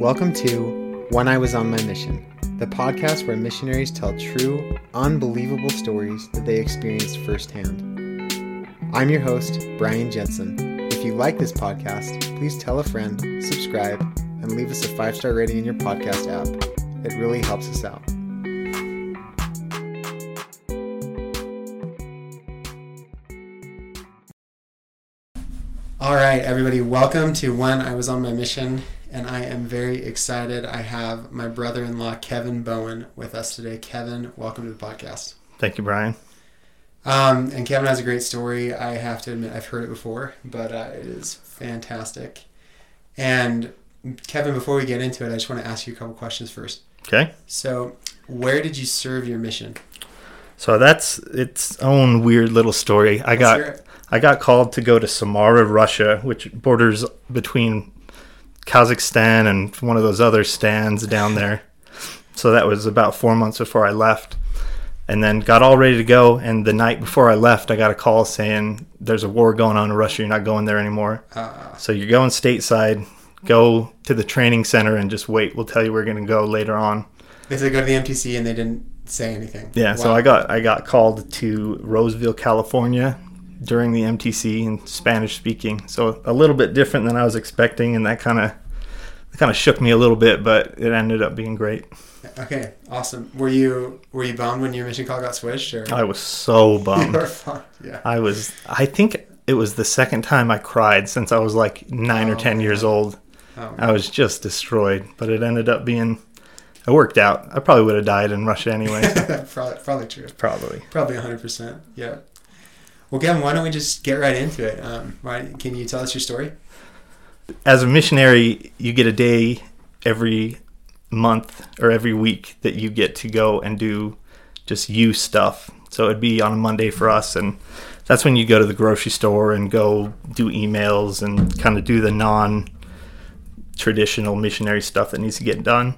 Welcome to When I Was on My Mission, the podcast where missionaries tell true, unbelievable stories that they experienced firsthand. I'm your host, Brian Jensen. If you like this podcast, please tell a friend, subscribe, and leave us a five star rating in your podcast app. It really helps us out. All right, everybody, welcome to When I Was on My Mission, and I am very excited. I have my brother in law, Kevin Bowen, with us today. Kevin, welcome to the podcast. Thank you, Brian. Um, and Kevin has a great story. I have to admit, I've heard it before, but uh, it is fantastic. And Kevin, before we get into it, I just want to ask you a couple questions first. Okay. So, where did you serve your mission? So that's its own weird little story. I Let's got. I got called to go to Samara, Russia, which borders between Kazakhstan and one of those other stands down there. So that was about four months before I left. And then got all ready to go. And the night before I left, I got a call saying there's a war going on in Russia. You're not going there anymore. Uh, So you're going stateside. Go to the training center and just wait. We'll tell you we're going to go later on. they said go to the MTC, and they didn't say anything. Yeah, so I got I got called to Roseville, California during the MTC and Spanish speaking. So a little bit different than I was expecting and that kind of kind of shook me a little bit, but it ended up being great. Okay, awesome. Were you were you bummed when your mission call got switched, or I was so you bummed. Yeah. I was I think it was the second time I cried since I was like 9 or Oh, 10 years old. Um, I was just destroyed, but it ended up being it worked out. I probably would have died in Russia anyway. probably, probably true. probably. Probably 100%. Yeah. Well, Kevin, why don't we just get right into it? Um, can you tell us your story? as a missionary, you get a day every month or every week that you get to go and do just you stuff. So it'd be on a Monday for us, and that's when you go to the grocery store and go do emails and kind of do the non traditional missionary stuff that needs to get done.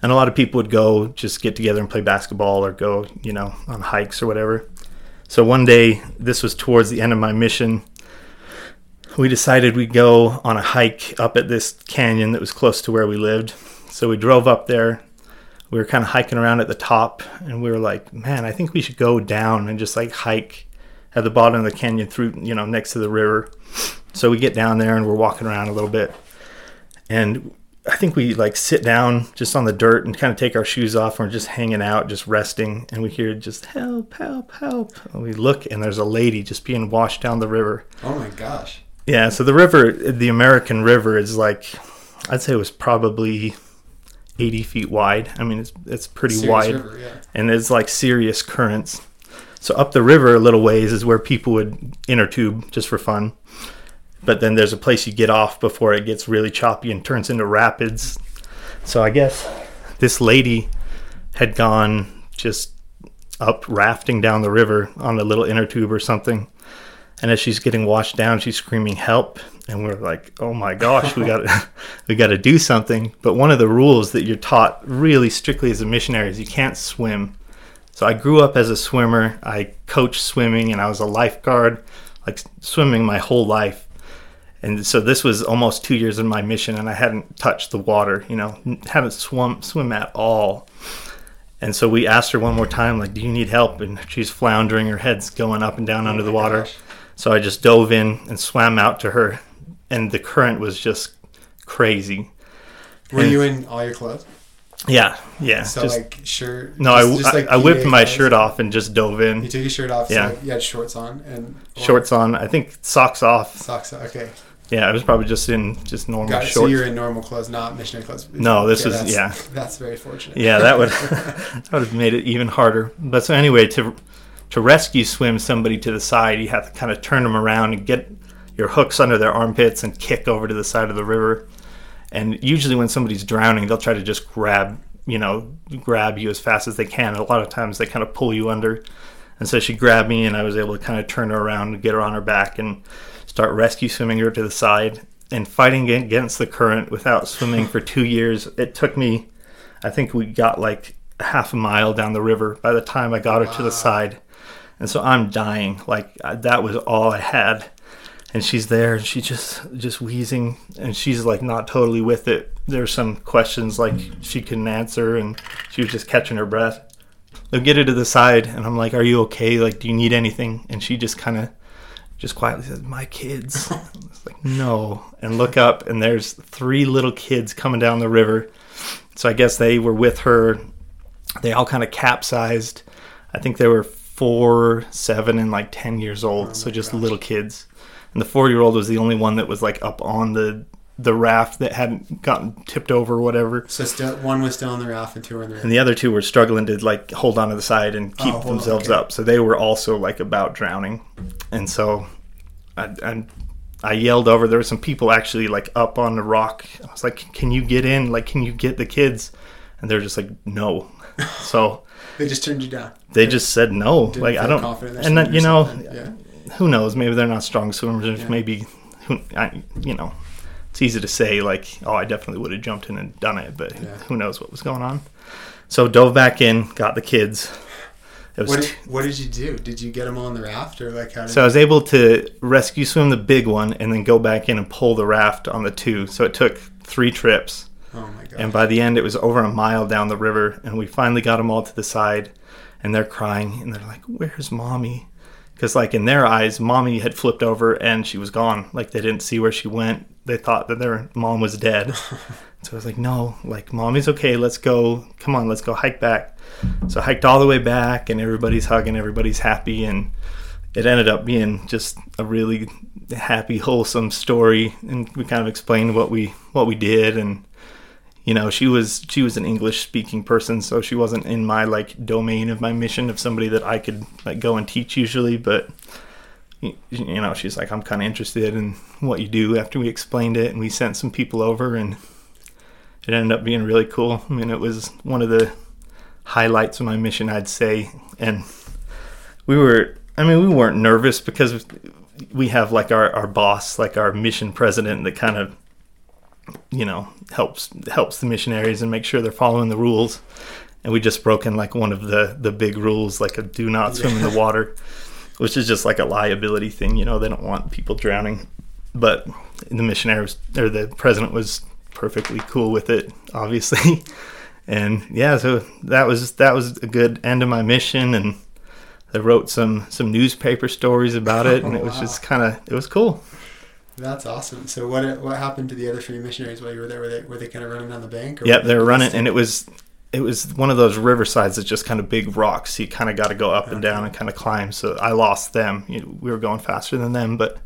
And a lot of people would go just get together and play basketball or go, you know, on hikes or whatever. So one day, this was towards the end of my mission we decided we'd go on a hike up at this canyon that was close to where we lived. So we drove up there. We were kind of hiking around at the top, and we were like, "Man, I think we should go down and just like hike at the bottom of the canyon through, you know, next to the river." So we get down there and we're walking around a little bit, and I think we like sit down just on the dirt and kind of take our shoes off and we're just hanging out, just resting, and we hear just help, help, help. And we look, and there's a lady just being washed down the river. Oh my gosh. Yeah, so the river, the American River, is like, I'd say it was probably 80 feet wide. I mean, it's it's pretty Serious wide, river, yeah. and there's like serious currents. So up the river a little ways is where people would inner tube just for fun. But then there's a place you get off before it gets really choppy and turns into rapids. So I guess this lady had gone just up rafting down the river on a little inner tube or something. And as she's getting washed down, she's screaming help. And we're like, oh my gosh, we got we got to do something. But one of the rules that you're taught really strictly as a missionary is you can't swim. So I grew up as a swimmer. I coached swimming and I was a lifeguard, like swimming my whole life. And so this was almost two years in my mission, and I hadn't touched the water, you know, hadn't swum swim at all. And so we asked her one more time, like, "Do you need help?" And she's floundering, her head's going up and down oh under Oh the water. gosh. So I just dove in and swam out to her, and the current was just crazy. Were And- you in all your clothes? Yeah, yeah. So, just like, shirt? no, I, just- just, I, I whipped my clothes? shirt off and just dove in. You took your shirt off, Yeah. so you had shorts on and or Shorts on, I think socks off. socks. on. Okay, Yeah, I was probably just in just normal got it. So you're in normal clothes, not missionary clothes. No, this Okay, was- that's- yeah. That's very fortunate. yeah, that would that would have made it even harder. But so anyway, to to rescue swim somebody to the side, you have to kind of turn them around and get your hooks under their armpits and kick over to the side of the river. And usually, when somebody's drowning, they'll try to just grab you know grab you as fast as they can. And a lot of times, they kind of pull you under. And so she grabbed me, and I was able to kind of turn her around and get her on her back and start rescue swimming her to the side and fighting against the current without swimming for two years. It took me, I think we got like half a mile down the river by the time I got her to the side. And so I'm dying. Like that was all I had. and she's there and she just just wheezing and she's like not totally with it there's some questions like she couldn't answer and she was just catching her breath they'll get her to the side and i'm like are you okay like do you need anything and she just kind of just quietly says my kids. It's like no. And look up and there's three little kids coming down the river. So i guess they were with her. They all kind of capsized. I think they were four seven and like 10 years old. Oh so just gosh. little kids. And the four year old was the only one that was like up on the the raft that hadn't gotten tipped over or whatever So still, one was still on the raft and two were in the and the other two were struggling to like hold on to the side and keep Oh, on, themselves okay. up so they were also like about drowning and so I, I I yelled over there were some people actually like up on the rock I was like can you get in like can you get the kids and they're just like no so They just turned you down. they just said no Didn't like I don't confident and then you know yeah. who knows? Maybe they're not strong swimmers. Yeah. Maybe, who, I, you know, it's easy to say like, oh, I definitely would have jumped in and done it, but Yeah. who knows what was going on? So dove back in, got the kids. What did, what did you do? Did you get them on the raft or like how did so I was able to rescue swim the big one and then go back in and pull the raft on the two. So it took three trips. Oh my god. And by the end, it was over a mile down the river, and we finally got them all to the side, and they're crying, and they're like, "Where's mommy?" Because like in their eyes, mommy had flipped over and she was gone. Like they didn't see where she went. They thought that their mom was dead. so I was like, "No, like mommy's okay. Let's go. Come on, let's go hike back." So I hiked all the way back, and everybody's hugging, everybody's happy, and it ended up being just a really happy, wholesome story. And we kind of explained what we what we did and you know she was she was an english speaking person so she wasn't in my like domain of my mission of somebody that i could like go and teach usually but you know she's like i'm kind of interested in what you do after we explained it and we sent some people over and it ended up being really cool. I mean it was one of the highlights of my mission i'd say. And we were i mean we weren't nervous because we have like our, our boss like our mission president that kind of you know helps helps the missionaries and make sure they're following the rules. And we just broken like one of the the big rules like a do not swim in the water which is just like a liability thing you know they don't want people drowning but the missionaries or the president was perfectly cool with it obviously and yeah so that was that was a good end of my mission and I wrote some some newspaper stories about it and it was oh, Wow. just kind of it was cool That's awesome. So what what happened to the other three missionaries while you were there? Were they were they kind of running down the bank? Or Yeah, they were running, and it was it was one of those riversides that's just kind of big rocks. So you kind of got to go up and down and kind of climb. So I lost them. You know, we were going faster than them, but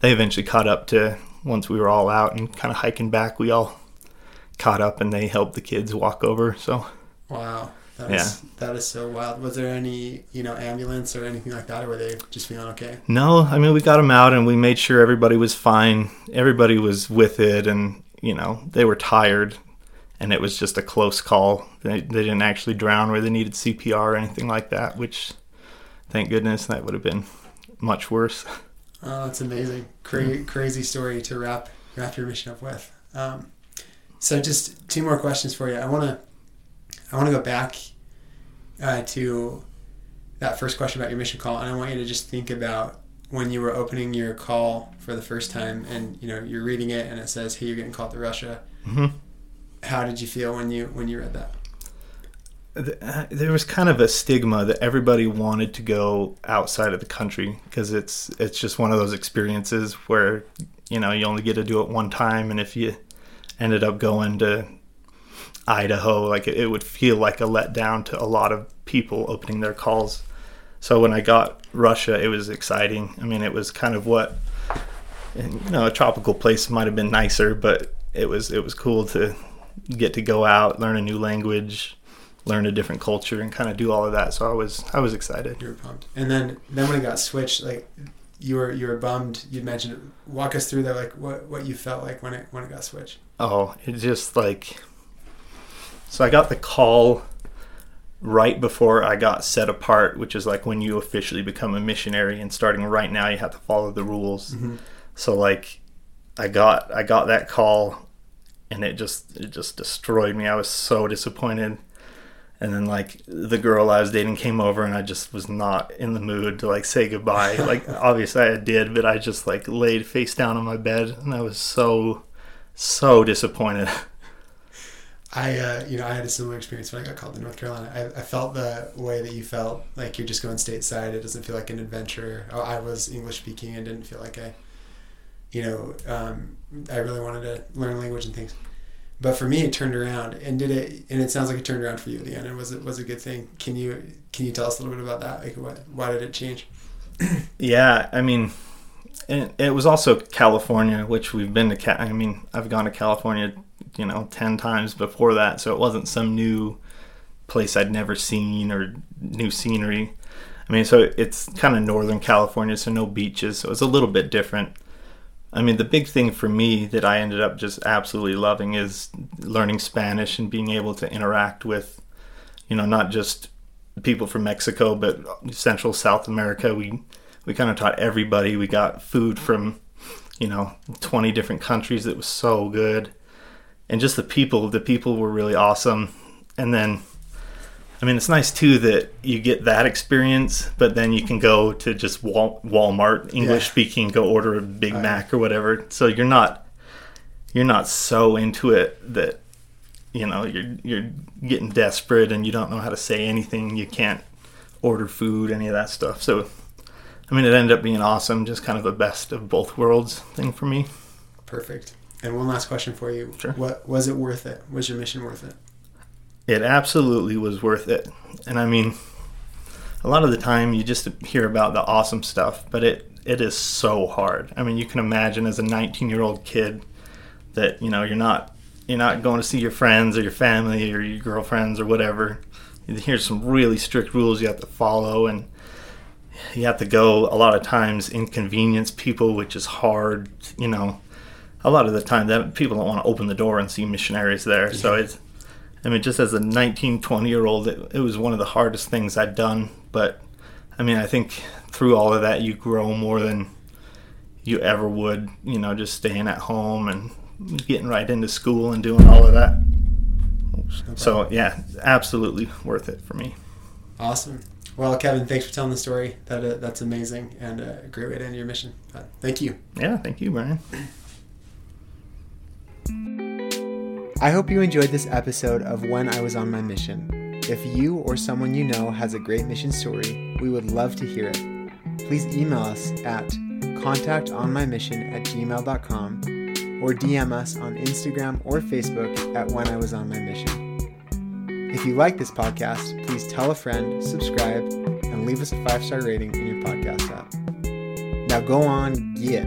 they eventually caught up to once we were all out and kind of hiking back. We all caught up, and they helped the kids walk over. So Wow. That is that is so wild. Was there any you know ambulance or anything like that, or were they just feeling okay? no, I mean we got them out, and we made sure everybody was fine. Everybody was with it, and you know they were tired. And it was just a close call. They, they didn't actually drown where they needed CPR or anything like that, which thank goodness that would have been much worse. Oh, that's amazing. Cra- crazy story to wrap wrap your mission up with. Um, so just two more questions for you. I want to I want to go back uh, to that first question about your mission call, and I want you to just think about when you were opening your call for the first time, and you know you're reading it, and it says, "Hey, you're getting called to Russia." hmm How did you feel when you when you read that? uh, There was kind of a stigma that everybody wanted to go outside of the country because it's it's just one of those experiences where you know you only get to do it one time, and if you ended up going to Idaho, like it, it would feel like a letdown to a lot of people opening their calls. So when I got Russia, it was exciting. I mean, it was kind of what you know a tropical place might have been nicer, but it was it was cool to get to go out, learn a new language, learn a different culture, and kind of do all of that. So I was I was excited. You were pumped, and then then when it got switched, like you were you were bummed. You mentioned it. Walk us through that, like what what you felt like when it when it got switched. Oh, it just like so I got the call right before I got set apart, which is like when you officially become a missionary and starting right now you have to follow the rules. Mm-hmm. So like I got I got that call and it just it just destroyed me. I was so disappointed. and then like the girl I was dating came over and I just was not in the mood to like say goodbye. like obviously I did, but I just like laid face down on my bed and I was so so disappointed. I, uh, you know, I had a similar experience when I got called to North Carolina. I, I felt the way that you felt, like you're just going stateside. It doesn't feel like an adventure. Oh, I was English speaking and didn't feel like I, you know, um, I really wanted to learn language and things. But for me, it turned around, and did it? And it sounds like it turned around for you. And was it was a good thing? Can you can you tell us a little bit about that? Like, what, why did it change? yeah, I mean, it, it was also California, which we've been to. I mean, I've gone to California, you know, ten times before that, so it wasn't some new place I'd never seen or new scenery. I mean, so it's kind of northern California, so no beaches, so it was a little bit different. I mean, the big thing for me that I ended up just absolutely loving is learning Spanish and being able to interact with, you know, not just people from Mexico, but Central South America. We we kind of taught everybody. We got food from, you know, 20 different countries that was so good. And just the people, the people were really awesome. And then I mean, it's nice too that you get that experience, but then you can go to just Wal- Walmart, English yeah. speaking, go order a Big right. Mac or whatever. So you're not you're not so into it that you know you're you're getting desperate and you don't know how to say anything. You can't order food, any of that stuff. So, I mean, it ended up being awesome. Just kind of a best of both worlds thing for me. Perfect. And one last question for you: Sure. What was it worth it? Was your mission worth it? It absolutely was worth it. And I mean, a lot of the time you just hear about the awesome stuff, but it it is so hard. I mean, you can imagine as a 19 year old kid that you know you're not you're not going to see your friends or your family or your girlfriends or whatever. Here's some really strict rules you have to follow, and you have to go a lot of times inconvenience people, which is hard. You know, a lot of the time that people don't want to open the door and see missionaries there, so it's I mean, just as a 19, 20 year old, it, it was one of the hardest things I'd done. But I mean, I think through all of that, you grow more than you ever would, you know, just staying at home and getting right into school and doing all of that. So, yeah, absolutely worth it for me. Awesome. Well, Kevin, thanks for telling the story. That uh, that's amazing and a great way to end your mission. Uh, thank you. Yeah, thank you, Brian. I hope you enjoyed this episode of When I Was on My Mission. If you or someone you know has a great mission story, we would love to hear it. Please email us at contactonmymission at gmail.com or DM us on Instagram or Facebook at When I Was on My Mission. If you like this podcast, please tell a friend, subscribe, and leave us a five star rating in your podcast app. Now go on, get